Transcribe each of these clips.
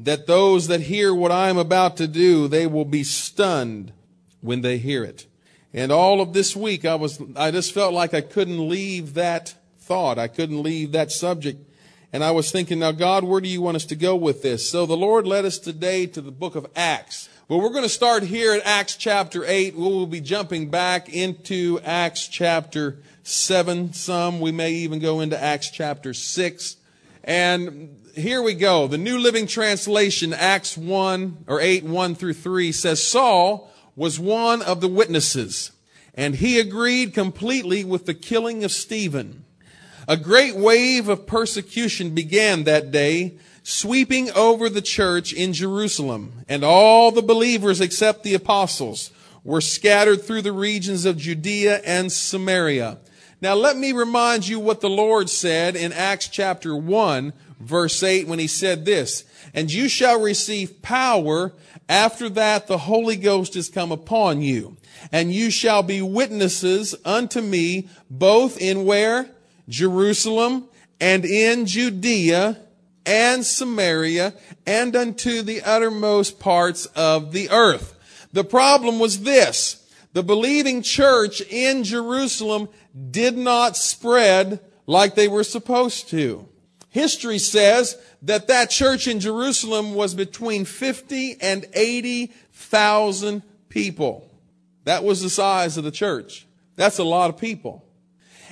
that those that hear what I am about to do, they will be stunned when they hear it. And all of this week, I was, I just felt like I couldn't leave that thought. I couldn't leave that subject. And I was thinking, now God, where do you want us to go with this? So the Lord led us today to the book of Acts. Well, we're going to start here at Acts chapter 8. We will be jumping back into Acts chapter 7 some. We may even go into Acts chapter 6. And here we go. The New Living Translation, Acts 1 or 8, 1 through 3 says, Saul was one of the witnesses, and he agreed completely with the killing of Stephen. A great wave of persecution began that day, sweeping over the church in Jerusalem, and all the believers except the apostles were scattered through the regions of Judea and Samaria. Now let me remind you what the Lord said in Acts chapter 1 verse 8 when he said this, and you shall receive power after that the Holy Ghost is come upon you, and you shall be witnesses unto me both in where? Jerusalem and in Judea and Samaria and unto the uttermost parts of the earth. The problem was this. The believing church in Jerusalem did not spread like they were supposed to. History says that that church in Jerusalem was between 50 and 80,000 people. That was the size of the church. That's a lot of people.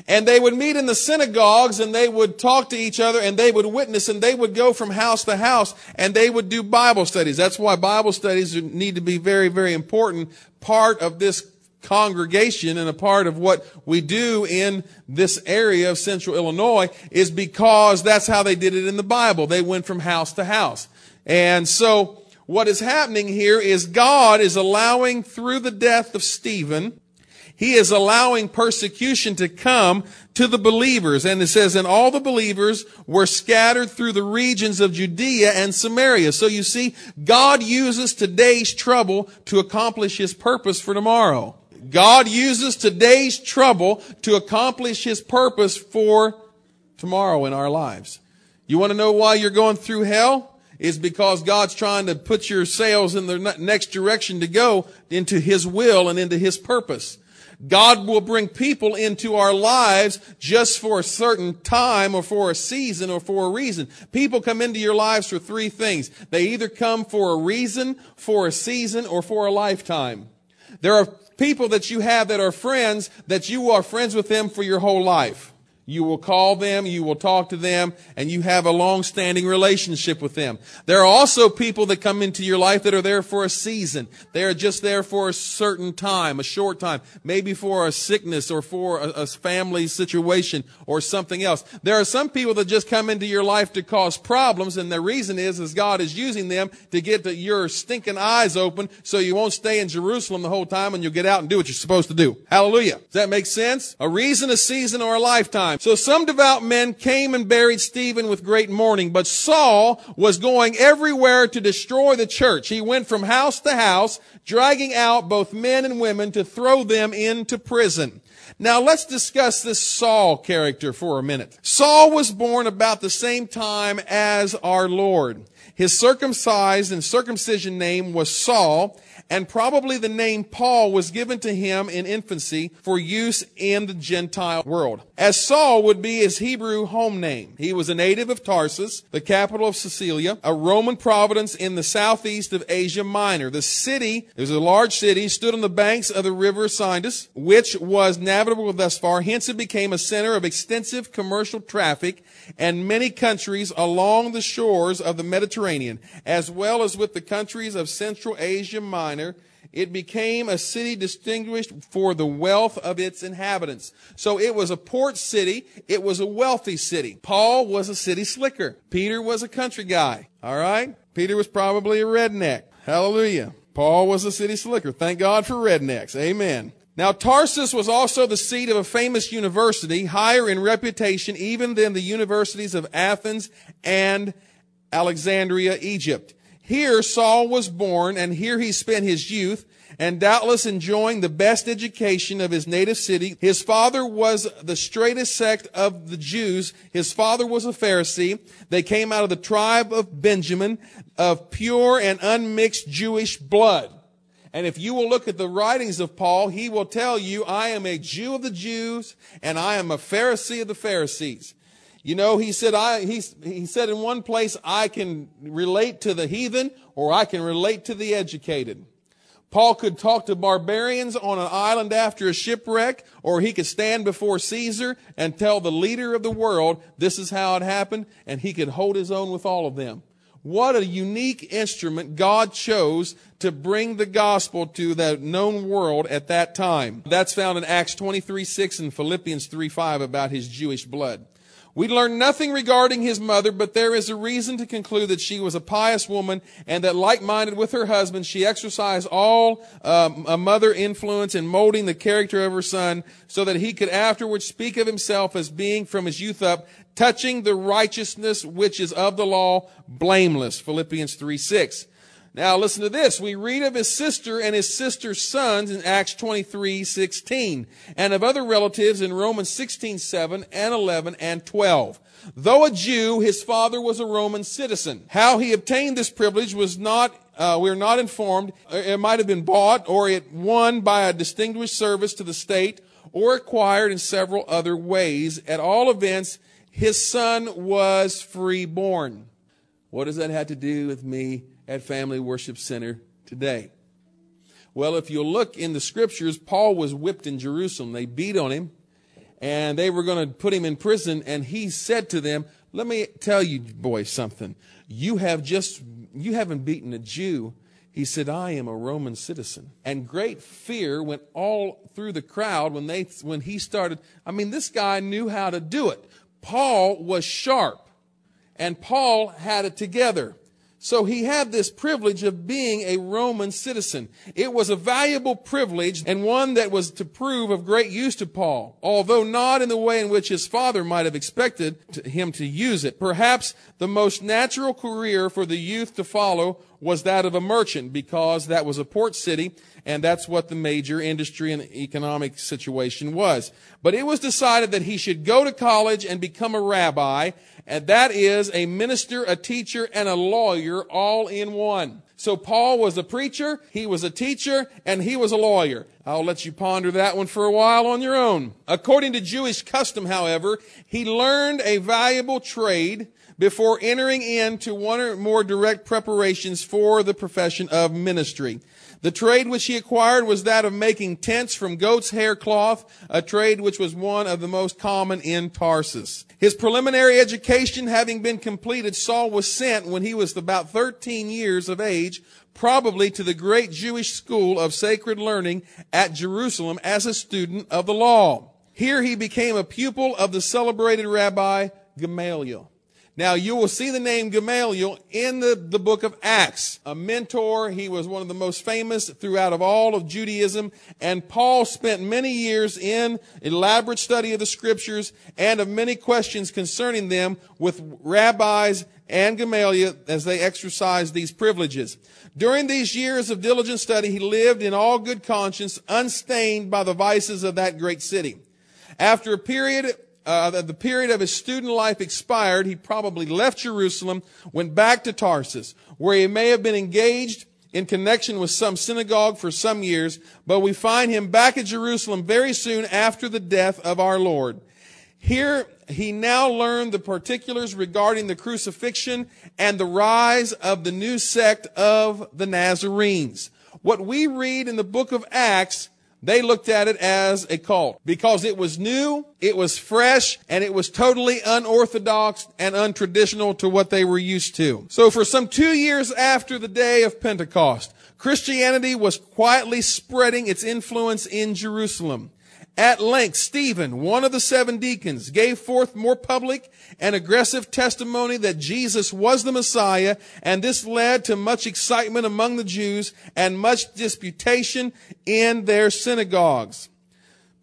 And they would meet in the synagogues and they would talk to each other and they would witness and they would go from house to house and they would do Bible studies. That's why Bible studies need to be very, very important part of this congregation and a part of what we do in this area of central Illinois is because that's how they did it in the Bible. They went from house to house. And so what is happening here is God is allowing through the death of Stephen, he is allowing persecution to come to the believers. And it says, and all the believers were scattered through the regions of Judea and Samaria. So you see, God uses today's trouble to accomplish his purpose for tomorrow. God uses today's trouble to accomplish His purpose for tomorrow in our lives. You want to know why you're going through hell? Is because God's trying to put your sails in the next direction to go into His will and into His purpose. God will bring people into our lives just for a certain time or for a season or for a reason. People come into your lives for three things. They either come for a reason, for a season, or for a lifetime. There are people that you have that are friends that you are friends with them for your whole life. You will call them, you will talk to them, and you have a long-standing relationship with them. There are also people that come into your life that are there for a season. They are just there for a certain time, a short time, maybe for a sickness or for a, a family situation or something else. There are some people that just come into your life to cause problems, and the reason is, is God is using them to get the, your stinking eyes open so you won't stay in Jerusalem the whole time and you'll get out and do what you're supposed to do. Hallelujah. Does that make sense? A reason, a season, or a lifetime. So some devout men came and buried Stephen with great mourning, but Saul was going everywhere to destroy the church. He went from house to house, dragging out both men and women to throw them into prison. Now let's discuss this Saul character for a minute. Saul was born about the same time as our Lord. His circumcised and circumcision name was Saul, and probably the name Paul was given to him in infancy for use in the Gentile world. As Saul would be his Hebrew home name. He was a native of Tarsus, the capital of Cilicia, a Roman province in the southeast of Asia Minor. The city, it was a large city, stood on the banks of the river Cydnus, which was navigable thus far. Hence it became a center of extensive commercial traffic and many countries along the shores of the Mediterranean, as well as with the countries of Central Asia Minor. It became a city distinguished for the wealth of its inhabitants. So it was a port city. It was a wealthy city. Paul was a city slicker. Peter was a country guy. All right? Peter was probably a redneck. Hallelujah. Paul was a city slicker. Thank God for rednecks. Amen. Now, Tarsus was also the seat of a famous university, higher in reputation even than the universities of Athens and Alexandria, Egypt. Here Saul was born, and here he spent his youth, and doubtless enjoying the best education of his native city. His father was the straightest sect of the Jews. His father was a Pharisee. They came out of the tribe of Benjamin, of pure and unmixed Jewish blood. And if you will look at the writings of Paul, he will tell you, I am a Jew of the Jews, and I am a Pharisee of the Pharisees. You know, he said, I, he, he said in one place, I can relate to the heathen or I can relate to the educated. Paul could talk to barbarians on an island after a shipwreck, or he could stand before Caesar and tell the leader of the world, this is how it happened, and he could hold his own with all of them. What a unique instrument God chose to bring the gospel to the known world at that time. That's found in Acts 23, 6 and Philippians 3, 5 about his Jewish blood. We learn nothing regarding his mother, but there is a reason to conclude that she was a pious woman and that like-minded with her husband, she exercised all um, a mother influence in molding the character of her son so that he could afterwards speak of himself as being from his youth up touching the righteousness which is of the law blameless. Philippians 3, 6. Now listen to this. We read of his sister and his sister's sons in Acts 23, 16, and of other relatives in Romans 16, 7 and 11 and 12. Though a Jew, his father was a Roman citizen. How he obtained this privilege was not, uh, we're not informed. It might have been bought or it won by a distinguished service to the state or acquired in several other ways. At all events, his son was freeborn. What does that have to do with me at Family Worship Center today? Well, if you look in the scriptures, Paul was whipped in Jerusalem. They beat on him and they were going to put him in prison. And he said to them, let me tell you boys something. You have just, you haven't beaten a Jew. He said, I am a Roman citizen. And great fear went all through the crowd when they, when he started. I mean, this guy knew how to do it. Paul was sharp and Paul had it together. So he had this privilege of being a Roman citizen. It was a valuable privilege and one that was to prove of great use to Paul, although not in the way in which his father might have expected him to use it. Perhaps the most natural career for the youth to follow was that of a merchant because that was a port city and that's what the major industry and economic situation was. But it was decided that he should go to college and become a rabbi and that is a minister, a teacher, and a lawyer all in one. So Paul was a preacher, he was a teacher, and he was a lawyer. I'll let you ponder that one for a while on your own. According to Jewish custom, however, he learned a valuable trade before entering into one or more direct preparations for the profession of ministry. The trade which he acquired was that of making tents from goat's hair cloth, a trade which was one of the most common in Tarsus. His preliminary education having been completed, Saul was sent when he was about 13 years of age, probably to the great Jewish school of sacred learning at Jerusalem as a student of the law. Here he became a pupil of the celebrated rabbi Gamaliel. Now you will see the name Gamaliel in the, the book of Acts. A mentor. He was one of the most famous throughout of all of Judaism. And Paul spent many years in elaborate study of the scriptures and of many questions concerning them with rabbis and Gamaliel as they exercised these privileges. During these years of diligent study, he lived in all good conscience, unstained by the vices of that great city. After a period uh, the period of his student life expired, he probably left Jerusalem, went back to Tarsus, where he may have been engaged in connection with some synagogue for some years, but we find him back at Jerusalem very soon after the death of our Lord. Here, he now learned the particulars regarding the crucifixion and the rise of the new sect of the Nazarenes. What we read in the book of Acts they looked at it as a cult because it was new, it was fresh, and it was totally unorthodox and untraditional to what they were used to. So for some two years after the day of Pentecost, Christianity was quietly spreading its influence in Jerusalem. At length, Stephen, one of the seven deacons, gave forth more public and aggressive testimony that Jesus was the Messiah, and this led to much excitement among the Jews and much disputation in their synagogues.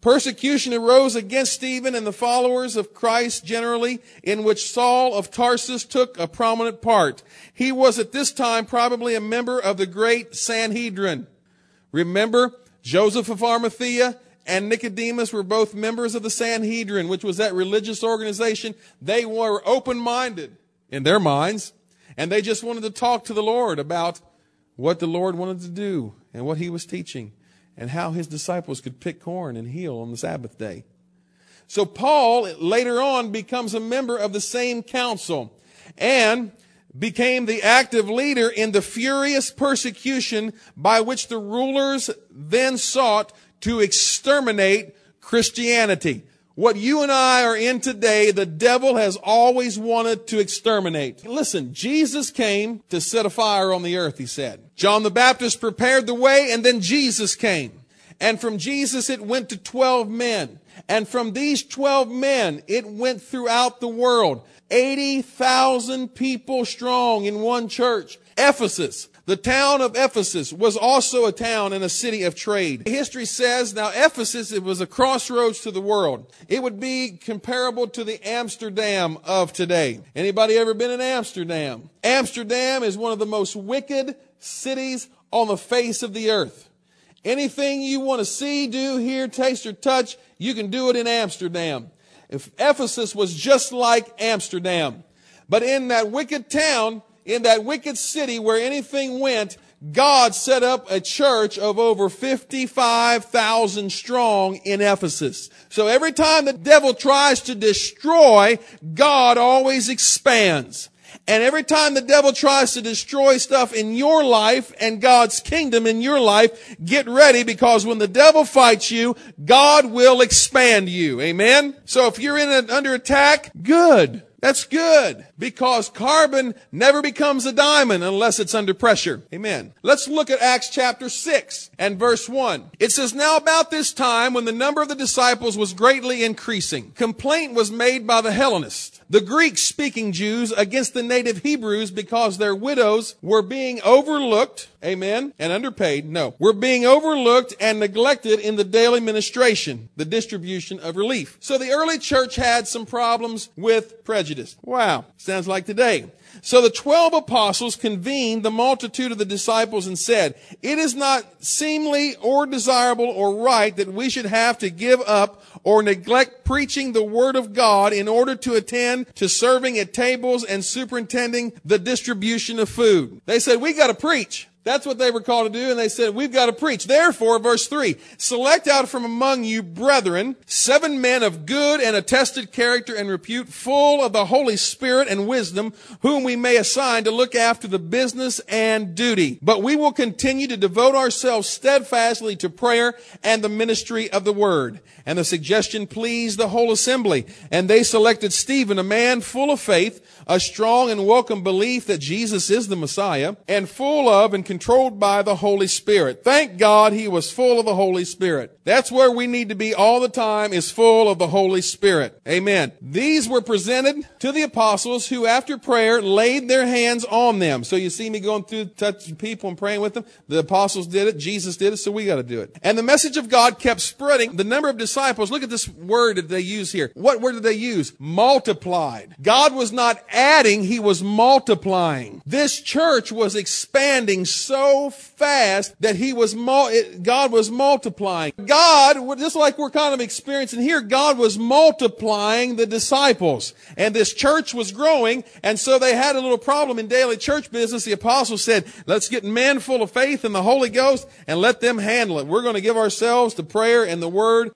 Persecution arose against Stephen and the followers of Christ generally, in which Saul of Tarsus took a prominent part. He was at this time probably a member of the great Sanhedrin. Remember, Joseph of Arimathea and Nicodemus were both members of the Sanhedrin, which was that religious organization. They were open-minded in their minds, and they just wanted to talk to the Lord about what the Lord wanted to do and what he was teaching and how his disciples could pick corn and heal on the Sabbath day. So Paul later on becomes a member of the same council and became the active leader in the furious persecution by which the rulers then sought to exterminate Christianity. What you and I are in today, the devil has always wanted to exterminate. Listen, Jesus came to set a fire on the earth, he said. John the Baptist prepared the way and then Jesus came. And from Jesus it went to 12 men. And from these 12 men, it went throughout the world. 80,000 people strong in one church. Ephesus, the town of Ephesus was also a town and a city of trade. History says now Ephesus, it was a crossroads to the world. It would be comparable to the Amsterdam of today. Anybody ever been in Amsterdam? Amsterdam is one of the most wicked cities on the face of the earth. Anything you want to see, do, hear, taste, or touch, you can do it in Amsterdam. If Ephesus was just like Amsterdam. But in that wicked town, in that wicked city where anything went, God set up a church of over 55,000 strong in Ephesus. So every time the devil tries to destroy, God always expands. And every time the devil tries to destroy stuff in your life and God's kingdom in your life, get ready because when the devil fights you, God will expand you. Amen? So if you're in an, under attack, good. That's good because carbon never becomes a diamond unless it's under pressure. Amen. Let's look at Acts chapter 6 and verse 1. It says, Now about this time when the number of the disciples was greatly increasing, complaint was made by the Hellenists the Greek speaking Jews against the native Hebrews because their widows were being overlooked, amen, and underpaid. No, We're being overlooked and neglected in the daily ministration, the distribution of relief. So the early church had some problems with prejudice. Wow. Sounds like today. So the twelve apostles convened the multitude of the disciples and said, It is not seemly or desirable or right that we should have to give up or neglect preaching the word of God in order to attend to serving at tables and superintending the distribution of food. They said, we gotta preach. That's what they were called to do, and they said, we've got to preach. Therefore, verse 3, select out from among you brethren, seven men of good and attested character and repute, full of the Holy Spirit and wisdom, whom we may assign to look after the business and duty. But we will continue to devote ourselves steadfastly to prayer and the ministry of the word. And the suggestion pleased the whole assembly, and they selected Stephen, a man full of faith, a strong and welcome belief that Jesus is the Messiah, and full of and controlled by the Holy Spirit. Thank God he was full of the Holy Spirit. That's where we need to be all the time is full of the Holy Spirit. Amen. These were presented to the apostles who after prayer laid their hands on them. So you see me going through touching people and praying with them. The apostles did it. Jesus did it. So we got to do it. And the message of God kept spreading. The number of disciples, look at this word that they use here. What word did they use? Multiplied. God was not adding, he was multiplying. This church was expanding so fast that he was, God was multiplying. God, just like we're kind of experiencing here, God was multiplying the disciples. And this church was growing, and so they had a little problem in daily church business. The apostles said, let's get men full of faith in the Holy Ghost and let them handle it. We're going to give ourselves to prayer and the Word.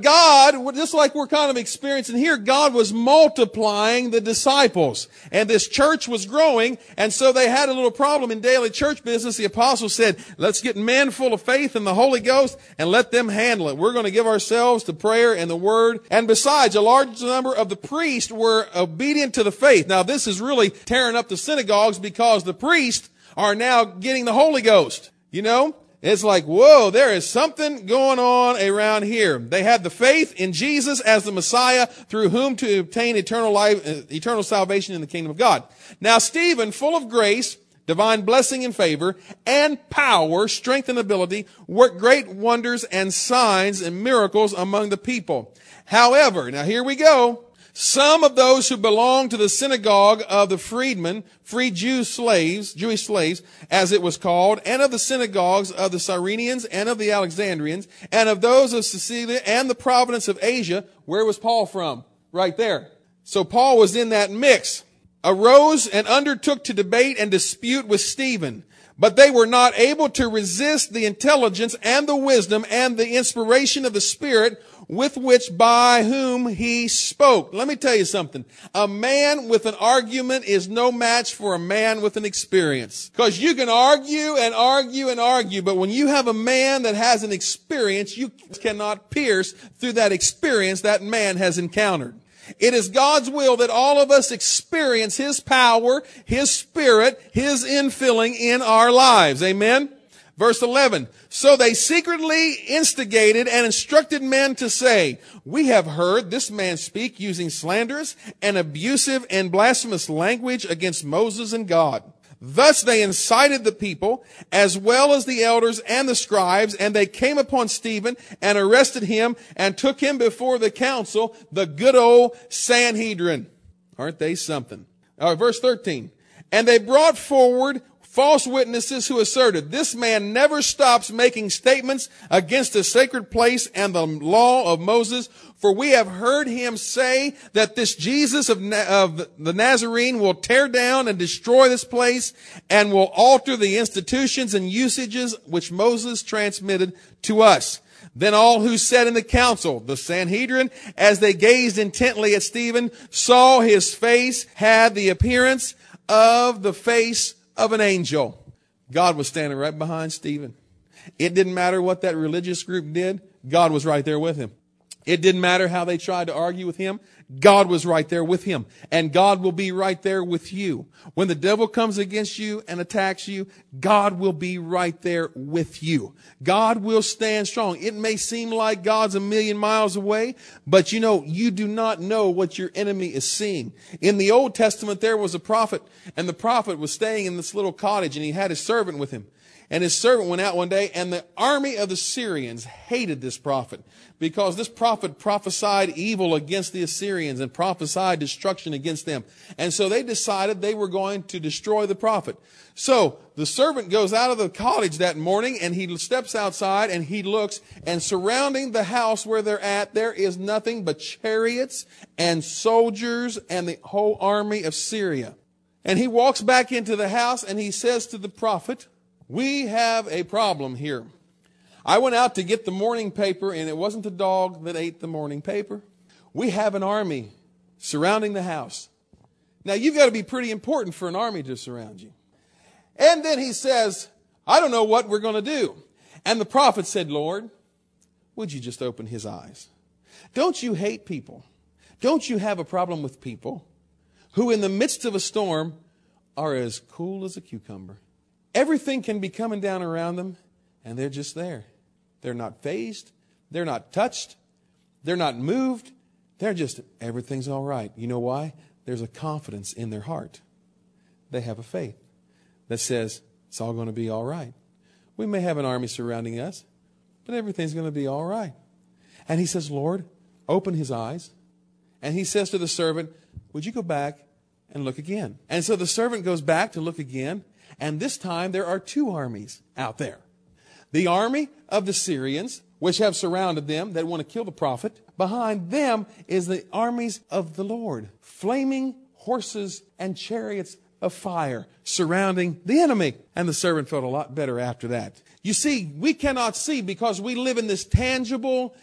God, just like we're kind of experiencing here, God was multiplying the disciples. And this church was growing, and so they had a little problem in daily church business. The apostles said, let's get men full of faith in the Holy Ghost and let them handle it. We're going to give ourselves to prayer and the Word. And besides, a large number of the priests were obedient to the faith. Now this is really tearing up the synagogues because the priests are now getting the Holy Ghost. You know? It's like, whoa, there is something going on around here. They had the faith in Jesus as the Messiah through whom to obtain eternal life, uh, eternal salvation in the kingdom of God. Now, Stephen, full of grace divine blessing and favor, and power, strength and ability, worked great wonders and signs and miracles among the people. However, now here we go. Some of those who belonged to the synagogue of the freedmen, free Jew slaves, Jewish slaves, as it was called, and of the synagogues of the Cyrenians and of the Alexandrians, and of those of Cilicia and the province of Asia. Where was Paul from? Right there. So Paul was in that mix. Arose and undertook to debate and dispute with Stephen. But they were not able to resist the intelligence and the wisdom and the inspiration of the Spirit with which by whom he spoke. Let me tell you something. A man with an argument is no match for a man with an experience. Cause you can argue and argue and argue, but when you have a man that has an experience, you cannot pierce through that experience that man has encountered. It is God's will that all of us experience His power, His Spirit, His infilling in our lives. Amen? Verse 11. So they secretly instigated and instructed men to say, we have heard this man speak using slanderous and abusive and blasphemous language against Moses and God. Thus they incited the people as well as the elders and the scribes, and they came upon Stephen and arrested him and took him before the council, the good old Sanhedrin. Aren't they something? All right, verse 13. And they brought forward false witnesses who asserted this man never stops making statements against the sacred place and the law of Moses. For we have heard him say that this Jesus of, of the Nazarene will tear down and destroy this place and will alter the institutions and usages which Moses transmitted to us. Then all who sat in the council, the Sanhedrin, as they gazed intently at Stephen, saw his face had the appearance of the face of an angel. God was standing right behind Stephen. It didn't matter what that religious group did. God was right there with him. It didn't matter how they tried to argue with him. God was right there with him. And God will be right there with you. When the devil comes against you and attacks you, God will be right there with you. God will stand strong. It may seem like God's a million miles away, but you know, you do not know what your enemy is seeing. In the Old Testament, there was a prophet, and the prophet was staying in this little cottage, and he had his servant with him. And his servant went out one day, and the army of the Syrians hated this prophet because this prophet prophesied evil against the Assyrians and prophesied destruction against them. And so they decided they were going to destroy the prophet. So the servant goes out of the cottage that morning and he steps outside and he looks and surrounding the house where they're at, there is nothing but chariots and soldiers and the whole army of Syria. And he walks back into the house and he says to the prophet, we have a problem here. I went out to get the morning paper, and it wasn't the dog that ate the morning paper. We have an army surrounding the house. Now, you've got to be pretty important for an army to surround you. And then he says, I don't know what we're going to do. And the prophet said, Lord, would you just open his eyes? Don't you hate people? Don't you have a problem with people who, in the midst of a storm, are as cool as a cucumber? Everything can be coming down around them, and they're just there. They're not phased. They're not touched. They're not moved. They're just, everything's all right. You know why? There's a confidence in their heart. They have a faith that says, it's all going to be all right. We may have an army surrounding us, but everything's going to be all right. And he says, Lord, open his eyes. And he says to the servant, Would you go back and look again? And so the servant goes back to look again. And this time there are two armies out there. The army of the Syrians, which have surrounded them, that want to kill the prophet. Behind them is the armies of the Lord, flaming horses and chariots of fire surrounding the enemy. And the servant felt a lot better after that. You see, we cannot see because we live in this tangible,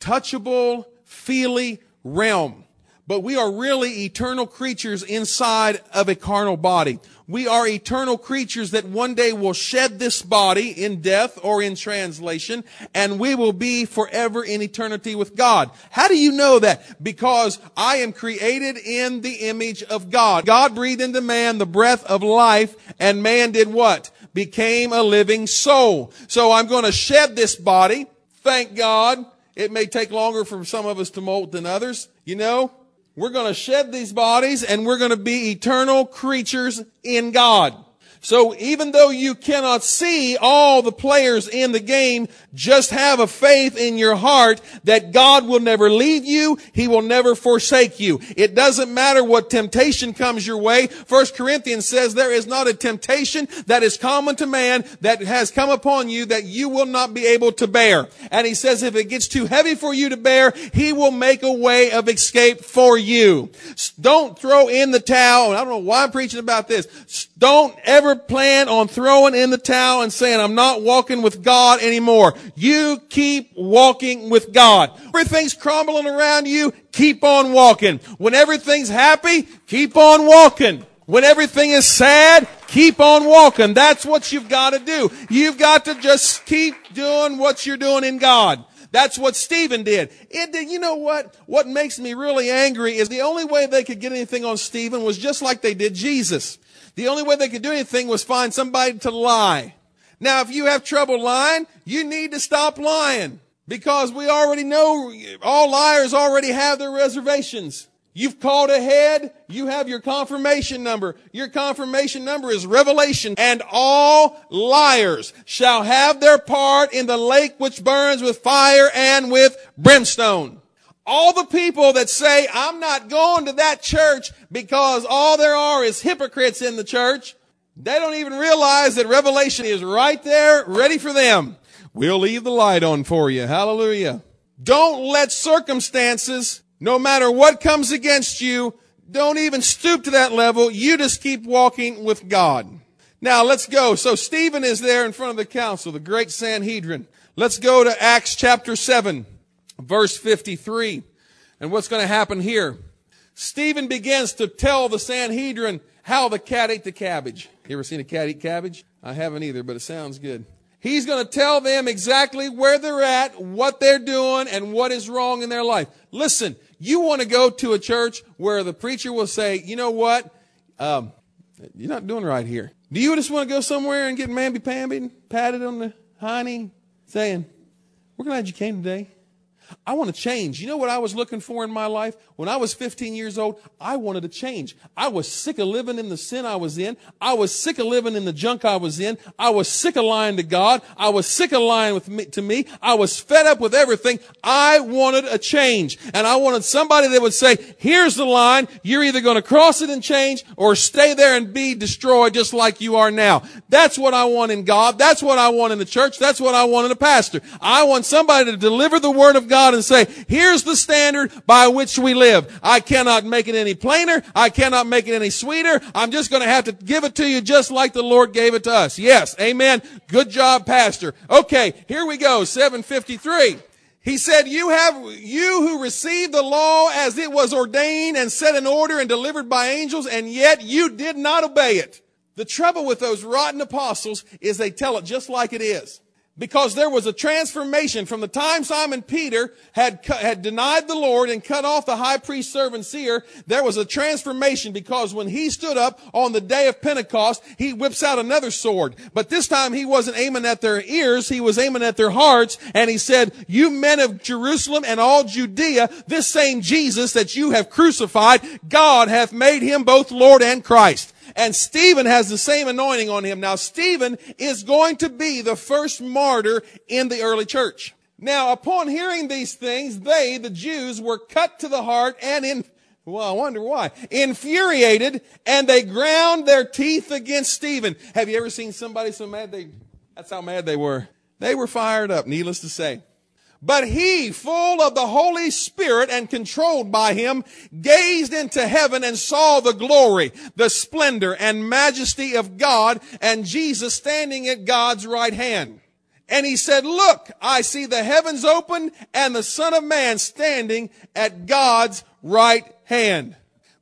touchable, feely realm but we are really eternal creatures inside of a carnal body. We are eternal creatures that one day will shed this body in death or in translation, and we will be forever in eternity with God. How do you know that? Because I am created in the image of God. God breathed into man the breath of life, and man did what? Became a living soul. So I'm going to shed this body. Thank God. It may take longer for some of us to molt than others, you know, we're going to shed these bodies and we're going to be eternal creatures in God. So even though you cannot see all the players in the game, just have a faith in your heart that God will never leave you. He will never forsake you. It doesn't matter what temptation comes your way. First Corinthians says there is not a temptation that is common to man that has come upon you that you will not be able to bear. And he says if it gets too heavy for you to bear, he will make a way of escape for you. Don't throw in the towel. I don't know why I'm preaching about this. Don't ever plan on throwing in the towel and saying, I'm not walking with God anymore. You keep walking with God. Everything's crumbling around you, keep on walking. When everything's happy, keep on walking. When everything is sad, keep on walking. That's what you've got to do. You've got to just keep doing what you're doing in God. That's what Stephen did. It did. You know what? What makes me really angry is the only way they could get anything on Stephen was just like they did Jesus. The only way they could do anything was find somebody to lie. Now, if you have trouble lying, you need to stop lying because we already know all liars already have their reservations. You've called ahead. You have your confirmation number. Your confirmation number is revelation. And all liars shall have their part in the lake which burns with fire and with brimstone. All the people that say, I'm not going to that church because all there are is hypocrites in the church, they don't even realize that revelation is right there, ready for them. We'll leave the light on for you. Hallelujah. Don't let circumstances, no matter what comes against you, don't even stoop to that level. You just keep walking with God. Now let's go. So Stephen is there in front of the council, the great Sanhedrin. Let's go to Acts chapter 7 verse 53. And what's going to happen here? Stephen begins to tell the Sanhedrin how the cat ate the cabbage. You ever seen a cat eat cabbage? I haven't either, but it sounds good. He's going to tell them exactly where they're at, what they're doing, and what is wrong in their life. Listen, you want to go to a church where the preacher will say, you know what? Um, you're not doing right here. Do you just want to go somewhere and get mamby-pamby, patted on the hiney, saying, we're glad you came today. I want to change. You know what I was looking for in my life? When I was 15 years old, I wanted to change. I was sick of living in the sin I was in. I was sick of living in the junk I was in. I was sick of lying to God. I was sick of lying with me, to me. I was fed up with everything. I wanted a change. And I wanted somebody that would say, here's the line. You're either going to cross it and change or stay there and be destroyed just like you are now. That's what I want in God. That's what I want in the church. That's what I want in a pastor. I want somebody to deliver the word of God God and say, here's the standard by which we live. I cannot make it any plainer. I cannot make it any sweeter. I'm just going to have to give it to you just like the Lord gave it to us. Yes. Amen. Good job, pastor. Okay. Here we go. 753. He said, you have, you who received the law as it was ordained and set in order and delivered by angels, and yet you did not obey it. The trouble with those rotten apostles is they tell it just like it is because there was a transformation from the time Simon Peter had, had denied the Lord and cut off the high priest servant seer. There was a transformation because when he stood up on the day of Pentecost, he whips out another sword. But this time he wasn't aiming at their ears. He was aiming at their hearts. And he said, you men of Jerusalem and all Judea, this same Jesus that you have crucified, God hath made him both Lord and Christ. And Stephen has the same anointing on him. Now, Stephen is going to be the first martyr in the early church. Now, upon hearing these things, they, the Jews, were cut to the heart and in, well, I wonder why, infuriated, and they ground their teeth against Stephen. Have you ever seen somebody so mad they, that's how mad they were. They were fired up, needless to say. But he, full of the Holy Spirit and controlled by him, gazed into heaven and saw the glory, the splendor and majesty of God and Jesus standing at God's right hand. And he said, look, I see the heavens open and the son of man standing at God's right hand.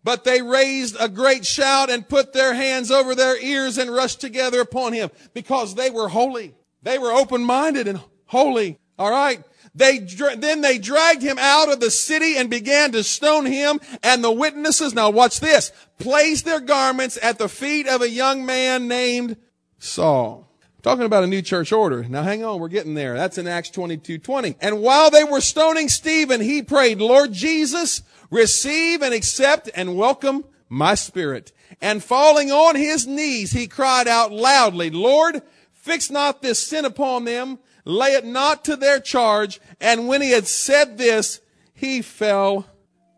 But they raised a great shout and put their hands over their ears and rushed together upon him because they were holy. They were open-minded and holy. All right. They, then they dragged him out of the city and began to stone him and the witnesses, now watch this, placed their garments at the feet of a young man named Saul. Talking about a new church order. Now hang on, we're getting there. That's in Acts 22, 20. And while they were stoning Stephen, he prayed, Lord Jesus, receive and accept and welcome my spirit. And falling on his knees, he cried out loudly, Lord, fix not this sin upon them, lay it not to their charge. And when he had said this, he fell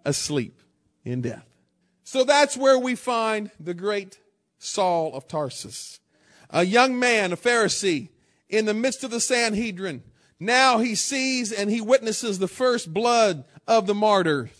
asleep in death. So that's where we find the great Saul of Tarsus. A young man, a Pharisee, in the midst of the Sanhedrin. Now he sees and he witnesses the first blood of the martyr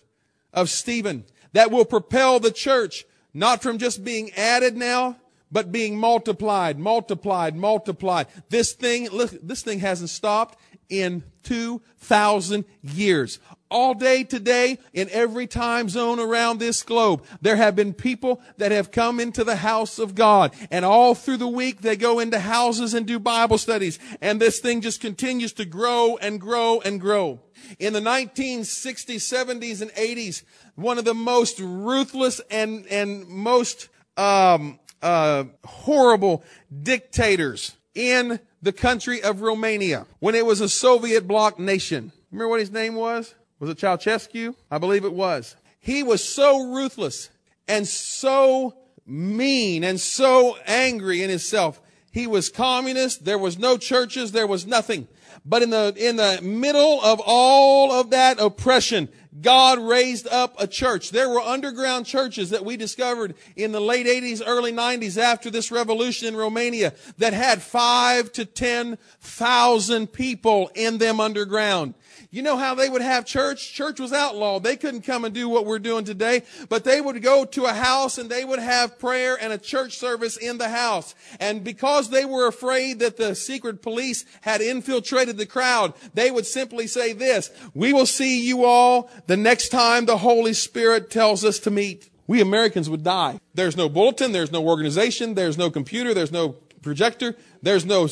of Stephen that will propel the church not from just being added now, but being multiplied, multiplied, multiplied. This thing, look, this thing hasn't stopped in 2,000 years. All day today, in every time zone around this globe, there have been people that have come into the house of God. And all through the week, they go into houses and do Bible studies. And this thing just continues to grow and grow and grow. In the 1960s, 70s, and 80s, one of the most ruthless and, and most, um, uh, horrible dictators in the country of Romania when it was a Soviet bloc nation. Remember what his name was? Was it Ceausescu? I believe it was. He was so ruthless and so mean and so angry in himself. He was communist. There was no churches. There was nothing. But in the, in the middle of all of that oppression, God raised up a church. There were underground churches that we discovered in the late 80s, early 90s after this revolution in Romania that had five to 10,000 people in them underground. You know how they would have church? Church was outlawed. They couldn't come and do what we're doing today, but they would go to a house and they would have prayer and a church service in the house. And because they were afraid that the secret police had infiltrated the crowd, they would simply say this, we will see you all the next time the Holy Spirit tells us to meet. We Americans would die. There's no bulletin. There's no organization. There's no computer. There's no projector. There's no,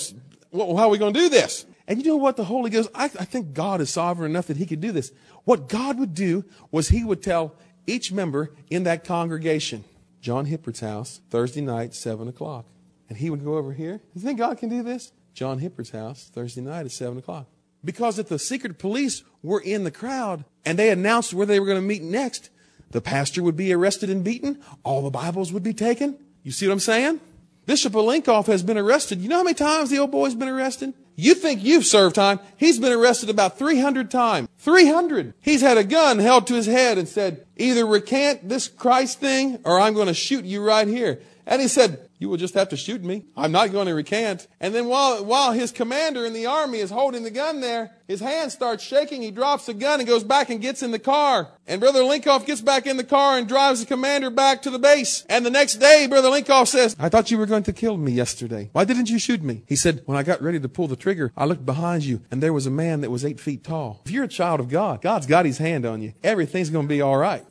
well, how are we going to do this? And you know what? The Holy Ghost, I, I think God is sovereign enough that he could do this. What God would do was he would tell each member in that congregation, John Hippert's house, Thursday night, 7 o'clock. And he would go over here. You think God can do this? John Hippert's house, Thursday night at 7 o'clock. Because if the secret police were in the crowd and they announced where they were going to meet next, the pastor would be arrested and beaten. All the Bibles would be taken. You see what I'm saying? Bishop Olenkoff has been arrested. You know how many times the old boy's been arrested? You think you've served time. He's been arrested about 300 times. 300. He's had a gun held to his head and said, either recant this Christ thing or I'm going to shoot you right here. And he said, you will just have to shoot me. I'm not going to recant. And then while, while his commander in the army is holding the gun there, his hand starts shaking. He drops the gun and goes back and gets in the car. And Brother Linkoff gets back in the car and drives the commander back to the base. And the next day, Brother Linkoff says, I thought you were going to kill me yesterday. Why didn't you shoot me? He said, when I got ready to pull the trigger, I looked behind you and there was a man that was eight feet tall. If you're a child of God, God's got his hand on you. Everything's going to be all right.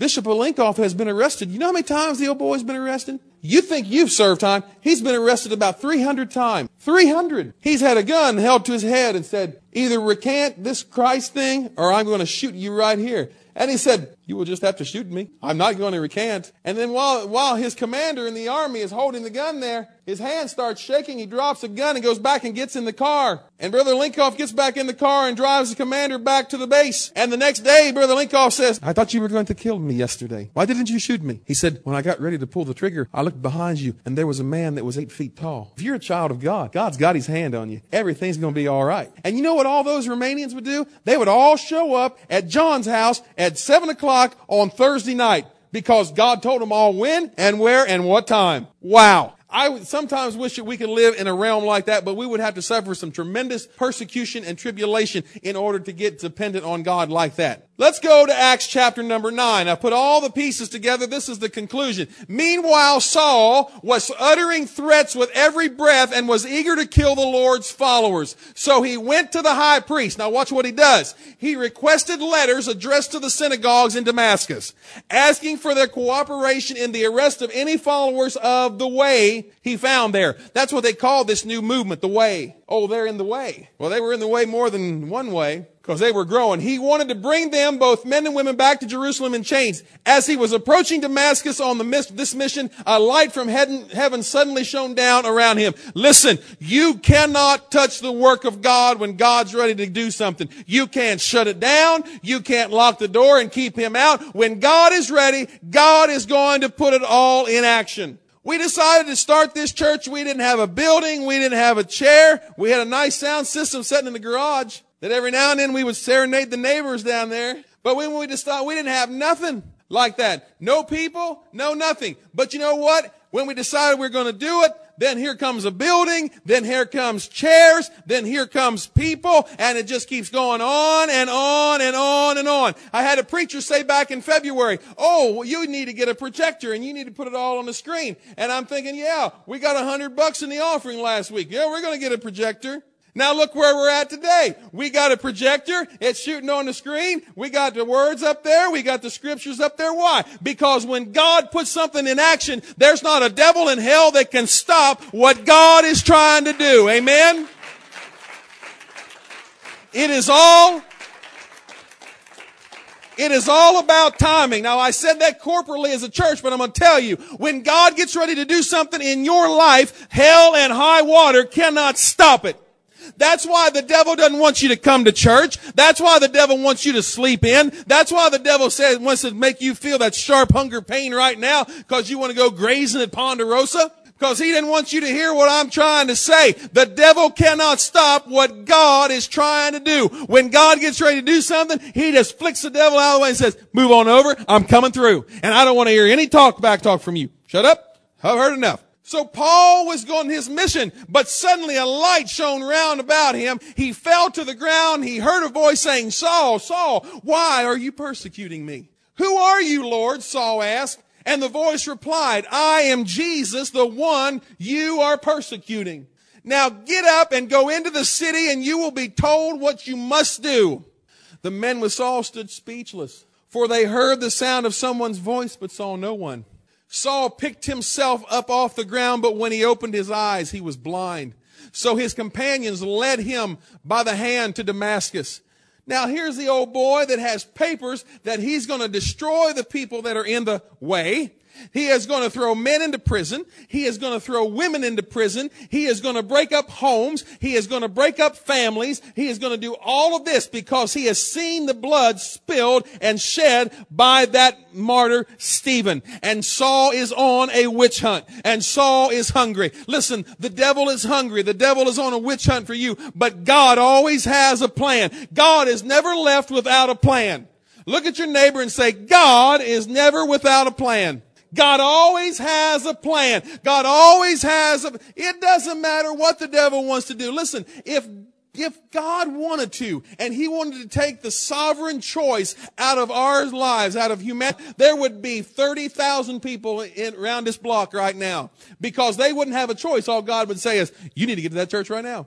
Bishop Olenkoff has been arrested. You know how many times the old boy's been arrested? You think you've served time. He's been arrested about 300 times. 300. He's had a gun held to his head and said, either recant this Christ thing or I'm going to shoot you right here. And he said, you will just have to shoot me. I'm not going to recant. And then while, while his commander in the army is holding the gun there, his hand starts shaking. He drops the gun and goes back and gets in the car. And Brother Linkoff gets back in the car and drives the commander back to the base. And the next day, Brother Linkoff says, I thought you were going to kill me yesterday. Why didn't you shoot me? He said, when I got ready to pull the trigger, I looked behind you and there was a man that was eight feet tall. If you're a child of God, God's got his hand on you. Everything's going to be all right. And you know what all those Romanians would do? They would all show up at John's house at seven o'clock on Thursday night because God told them all when and where and what time. Wow. I sometimes wish that we could live in a realm like that, but we would have to suffer some tremendous persecution and tribulation in order to get dependent on God like that. Let's go to Acts chapter number nine. I put all the pieces together. This is the conclusion. Meanwhile, Saul was uttering threats with every breath and was eager to kill the Lord's followers. So he went to the high priest. Now watch what he does. He requested letters addressed to the synagogues in Damascus, asking for their cooperation in the arrest of any followers of the way he found there. That's what they call this new movement, the way. Oh, they're in the way. Well, they were in the way more than one way because they were growing. He wanted to bring them, both men and women, back to Jerusalem in chains. As he was approaching Damascus on the mis- this mission, a light from heaven suddenly shone down around him. Listen, you cannot touch the work of God when God's ready to do something. You can't shut it down. You can't lock the door and keep him out. When God is ready, God is going to put it all in action. We decided to start this church. We didn't have a building. We didn't have a chair. We had a nice sound system sitting in the garage that every now and then we would serenade the neighbors down there. But when we just thought we didn't have nothing like that. No people, no nothing. But you know what? When we decided we are going to do it, then here comes a building, then here comes chairs, then here comes people, and it just keeps going on and on and on and on. I had a preacher say back in February, oh, you need to get a projector and you need to put it all on the screen. And I'm thinking, yeah, we got a hundred bucks in the offering last week. Yeah, we're going to get a projector. Now look where we're at today. We got a projector. It's shooting on the screen. We got the words up there. We got the scriptures up there. Why? Because when God puts something in action, there's not a devil in hell that can stop what God is trying to do. Amen? It is all it is all about timing. Now I said that corporately as a church, but I'm going to tell you, when God gets ready to do something in your life, hell and high water cannot stop it. That's why the devil doesn't want you to come to church. That's why the devil wants you to sleep in. That's why the devil says, wants to make you feel that sharp hunger pain right now because you want to go grazing at Ponderosa. Because he didn't want you to hear what I'm trying to say. The devil cannot stop what God is trying to do. When God gets ready to do something, he just flicks the devil out of the way and says, move on over. I'm coming through. And I don't want to hear any talk back talk from you. Shut up. I've heard enough. So Paul was going his mission, but suddenly a light shone round about him. He fell to the ground. He heard a voice saying, Saul, Saul, why are you persecuting me? Who are you, Lord? Saul asked. And the voice replied, I am Jesus, the one you are persecuting. Now get up and go into the city and you will be told what you must do. The men with Saul stood speechless, for they heard the sound of someone's voice but saw no one. Saul picked himself up off the ground, but when he opened his eyes, he was blind. So his companions led him by the hand to Damascus. Now here's the old boy that has papers that he's going to destroy the people that are in the way. He is going to throw men into prison. He is going to throw women into prison. He is going to break up homes. He is going to break up families. He is going to do all of this because he has seen the blood spilled and shed by that martyr Stephen. And Saul is on a witch hunt and Saul is hungry. Listen, the devil is hungry. The devil is on a witch hunt for you, but God always has a plan. God is never left without a plan. Look at your neighbor and say, God is never without a plan. God always has a plan. God always has a, it doesn't matter what the devil wants to do. Listen, if if God wanted to, and He wanted to take the sovereign choice out of our lives, out of humanity, there would be 30,000 people in, around this block right now because they wouldn't have a choice. All God would say is, you need to get to that church right now.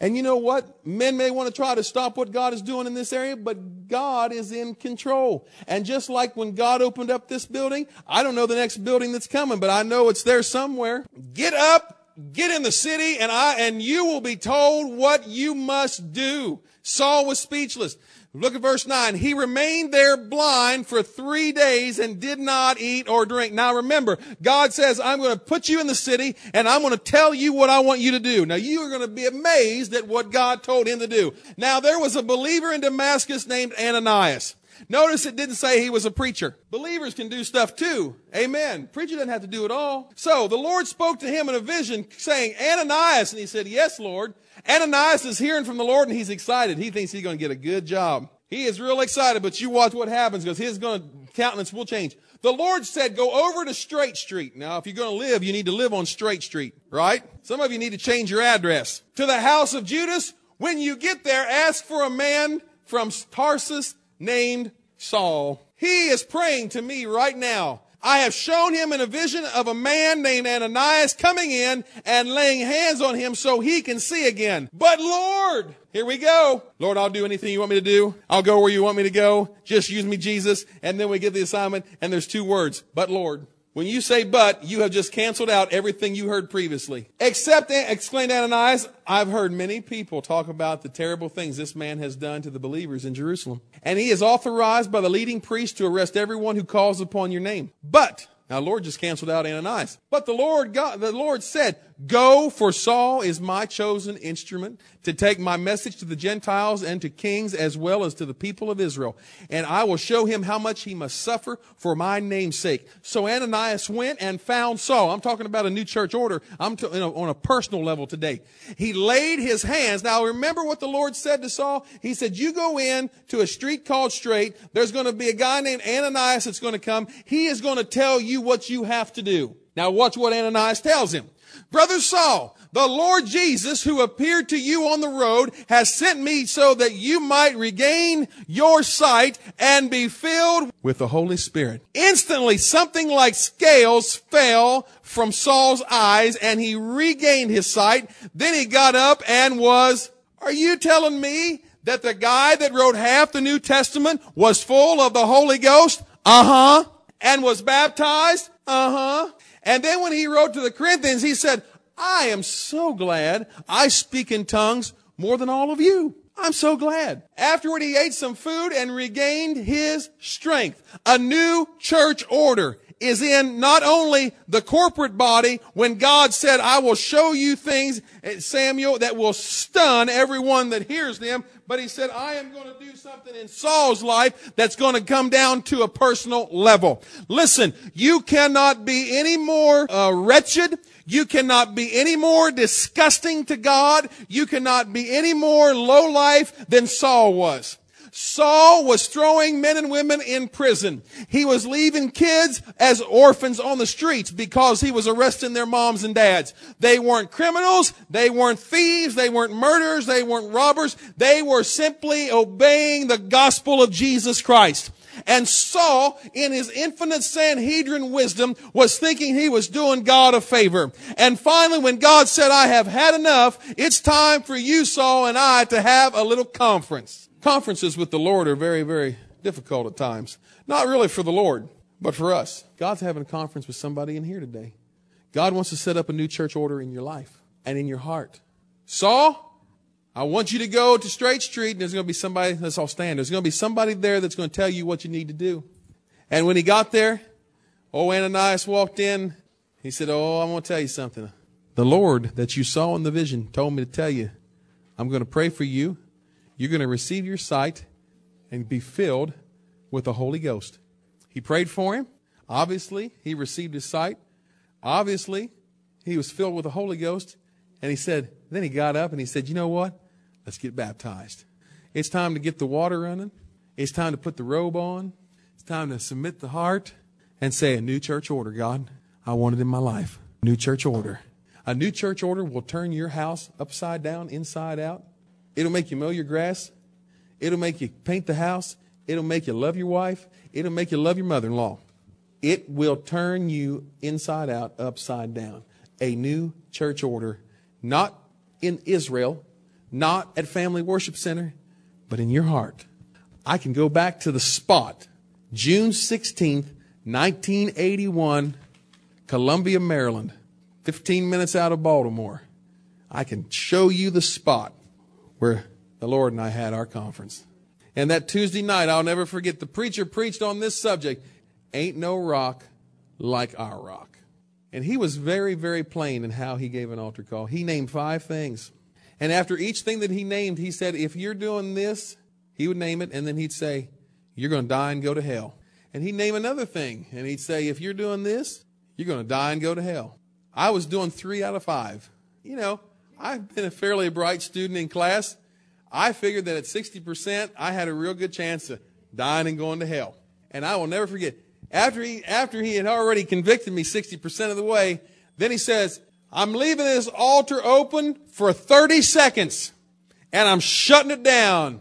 And you know what? Men may want to try to stop what God is doing in this area, but God is in control. And just like when God opened up this building, I don't know the next building that's coming, but I know it's there somewhere. Get up, get in the city, and I, and you will be told what you must do. Saul was speechless. Look at verse 9. He remained there blind for three days and did not eat or drink. Now remember, God says, I'm going to put you in the city and I'm going to tell you what I want you to do. Now you are going to be amazed at what God told him to do. Now there was a believer in Damascus named Ananias. Notice it didn't say he was a preacher. Believers can do stuff too. Amen. Preacher doesn't have to do it all. So the Lord spoke to him in a vision saying, Ananias. And he said, yes, Lord. Ananias is hearing from the Lord and he's excited. He thinks he's going to get a good job. He is real excited, but you watch what happens because his going to, countenance will change. The Lord said, go over to Straight Street. Now, if you're going to live, you need to live on Straight Street, right? Some of you need to change your address. To the house of Judas, when you get there, ask for a man from Tarsus named Saul. He is praying to me right now. I have shown him in a vision of a man named Ananias coming in and laying hands on him so he can see again. But Lord, here we go. Lord, I'll do anything you want me to do. I'll go where you want me to go. Just use me, Jesus. And then we get the assignment and there's two words, but Lord. When you say but, you have just canceled out everything you heard previously. Except, exclaimed Ananias, I've heard many people talk about the terrible things this man has done to the believers in Jerusalem. And he is authorized by the leading priest to arrest everyone who calls upon your name. But, now Lord just canceled out Ananias. But the Lord God, the Lord said, Go, for Saul is my chosen instrument to take my message to the Gentiles and to kings as well as to the people of Israel. And I will show him how much he must suffer for my name's sake. So Ananias went and found Saul. I'm talking about a new church order. I'm to, you know, on a personal level today. He laid his hands. Now remember what the Lord said to Saul? He said, you go in to a street called Straight. There's going to be a guy named Ananias that's going to come. He is going to tell you what you have to do. Now watch what Ananias tells him. Brother Saul, the Lord Jesus who appeared to you on the road has sent me so that you might regain your sight and be filled with the Holy Spirit. Instantly something like scales fell from Saul's eyes and he regained his sight. Then he got up and was, are you telling me that the guy that wrote half the New Testament was full of the Holy Ghost? Uh huh. And was baptized? Uh huh. And then when he wrote to the Corinthians, he said, I am so glad I speak in tongues more than all of you. I'm so glad. Afterward, he ate some food and regained his strength. A new church order is in not only the corporate body when God said, I will show you things, eh, Samuel, that will stun everyone that hears them, but he said, I am going to do something in Saul's life that's going to come down to a personal level. Listen, you cannot be any more uh, wretched. You cannot be any more disgusting to God. You cannot be any more low life than Saul was. Saul was throwing men and women in prison. He was leaving kids as orphans on the streets because he was arresting their moms and dads. They weren't criminals. They weren't thieves. They weren't murderers. They weren't robbers. They were simply obeying the gospel of Jesus Christ. And Saul, in his infinite Sanhedrin wisdom, was thinking he was doing God a favor. And finally, when God said, I have had enough, it's time for you, Saul, and I to have a little conference. Conferences with the Lord are very, very difficult at times. Not really for the Lord, but for us. God's having a conference with somebody in here today. God wants to set up a new church order in your life and in your heart. Saul, I want you to go to Straight Street and there's going to be somebody, let's all stand. There's going to be somebody there that's going to tell you what you need to do. And when he got there, oh, Ananias walked in. He said, Oh, I'm going to tell you something. The Lord that you saw in the vision told me to tell you, I'm going to pray for you you're going to receive your sight and be filled with the Holy Ghost. He prayed for him. Obviously, he received his sight. Obviously, he was filled with the Holy Ghost. And he said, then he got up and he said, you know what? Let's get baptized. It's time to get the water running. It's time to put the robe on. It's time to submit the heart and say, a new church order, God. I want it in my life. New church order. A new church order will turn your house upside down, inside out. It'll make you mow your grass. It'll make you paint the house. It'll make you love your wife. It'll make you love your mother in law. It will turn you inside out, upside down. A new church order, not in Israel, not at Family Worship Center, but in your heart. I can go back to the spot, June 16th, 1981, Columbia, Maryland, 15 minutes out of Baltimore. I can show you the spot where the Lord and I had our conference. And that Tuesday night, I'll never forget, the preacher preached on this subject Ain't no rock like our rock. And he was very, very plain in how he gave an altar call. He named five things. And after each thing that he named, he said, If you're doing this, he would name it, and then he'd say, You're going to die and go to hell. And he'd name another thing, and he'd say, If you're doing this, you're going to die and go to hell. I was doing three out of five. You know, I've been a fairly bright student in class. I figured that at 60%, I had a real good chance of dying and going to hell. And I will never forget, after he, after he had already convicted me 60% of the way, then he says, I'm leaving this altar open for 30 seconds and I'm shutting it down.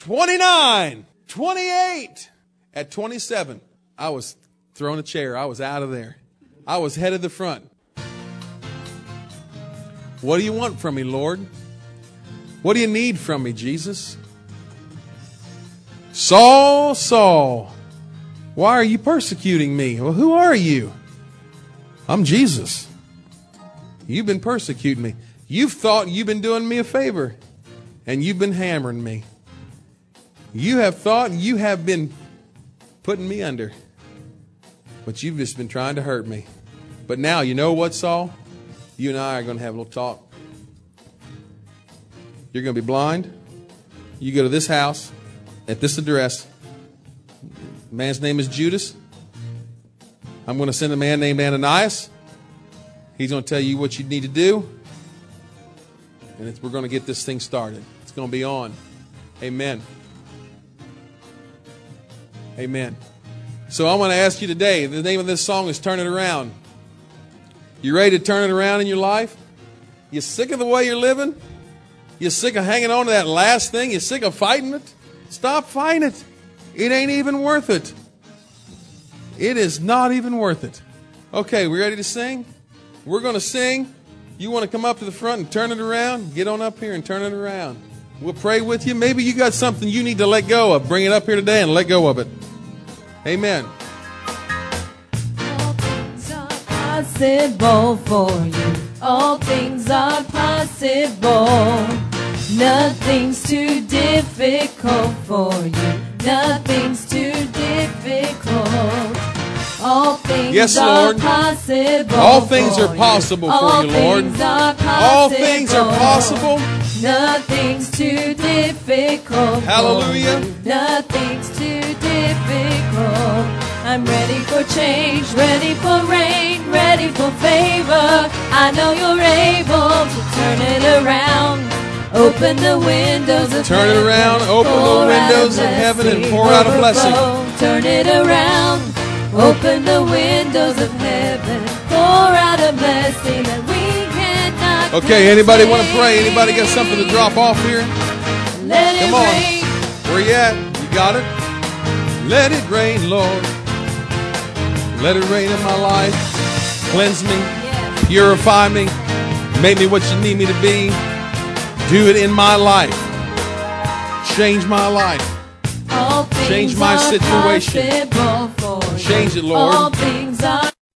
29, 28. At 27, I was throwing a chair. I was out of there. I was headed the front. What do you want from me, Lord? What do you need from me, Jesus? Saul, Saul, why are you persecuting me? Well, who are you? I'm Jesus. You've been persecuting me. You've thought you've been doing me a favor, and you've been hammering me. You have thought you have been putting me under, but you've just been trying to hurt me. But now, you know what, Saul? You and I are going to have a little talk. You're going to be blind. You go to this house at this address. man's name is Judas. I'm going to send a man named Ananias. He's going to tell you what you need to do. And we're going to get this thing started. It's going to be on. Amen. Amen. So I want to ask you today the name of this song is Turn It Around. You ready to turn it around in your life? You sick of the way you're living? You sick of hanging on to that last thing? You sick of fighting it? Stop fighting it. It ain't even worth it. It is not even worth it. Okay, we ready to sing? We're going to sing. You want to come up to the front and turn it around? Get on up here and turn it around. We'll pray with you. Maybe you got something you need to let go of. Bring it up here today and let go of it. Amen. Possible for you. All things are possible. Nothing's too difficult for you. Nothing's too difficult. All things Yes, are Lord. possible. All things for are possible for All you, Lord. All things are possible. Nothing's too difficult. Hallelujah. you. Nothing's too difficult. I'm ready for change, ready for rain, ready for favor. I know you're able to turn it around. Open the windows of Turn it heaven, around, open the pour out a windows of heaven and pour out a blessing. Turn it around. Open the windows of heaven, pour out a blessing that we cannot. Okay, anybody want to pray? Anybody got something to drop off here? Let it Come on. rain. Where you at? You got it? Let it rain, Lord. Let it rain in my life. Cleanse me, purify me, make me what you need me to be. Do it in my life. Change my life. Change my situation. possible for you. Change it, Lord. All things are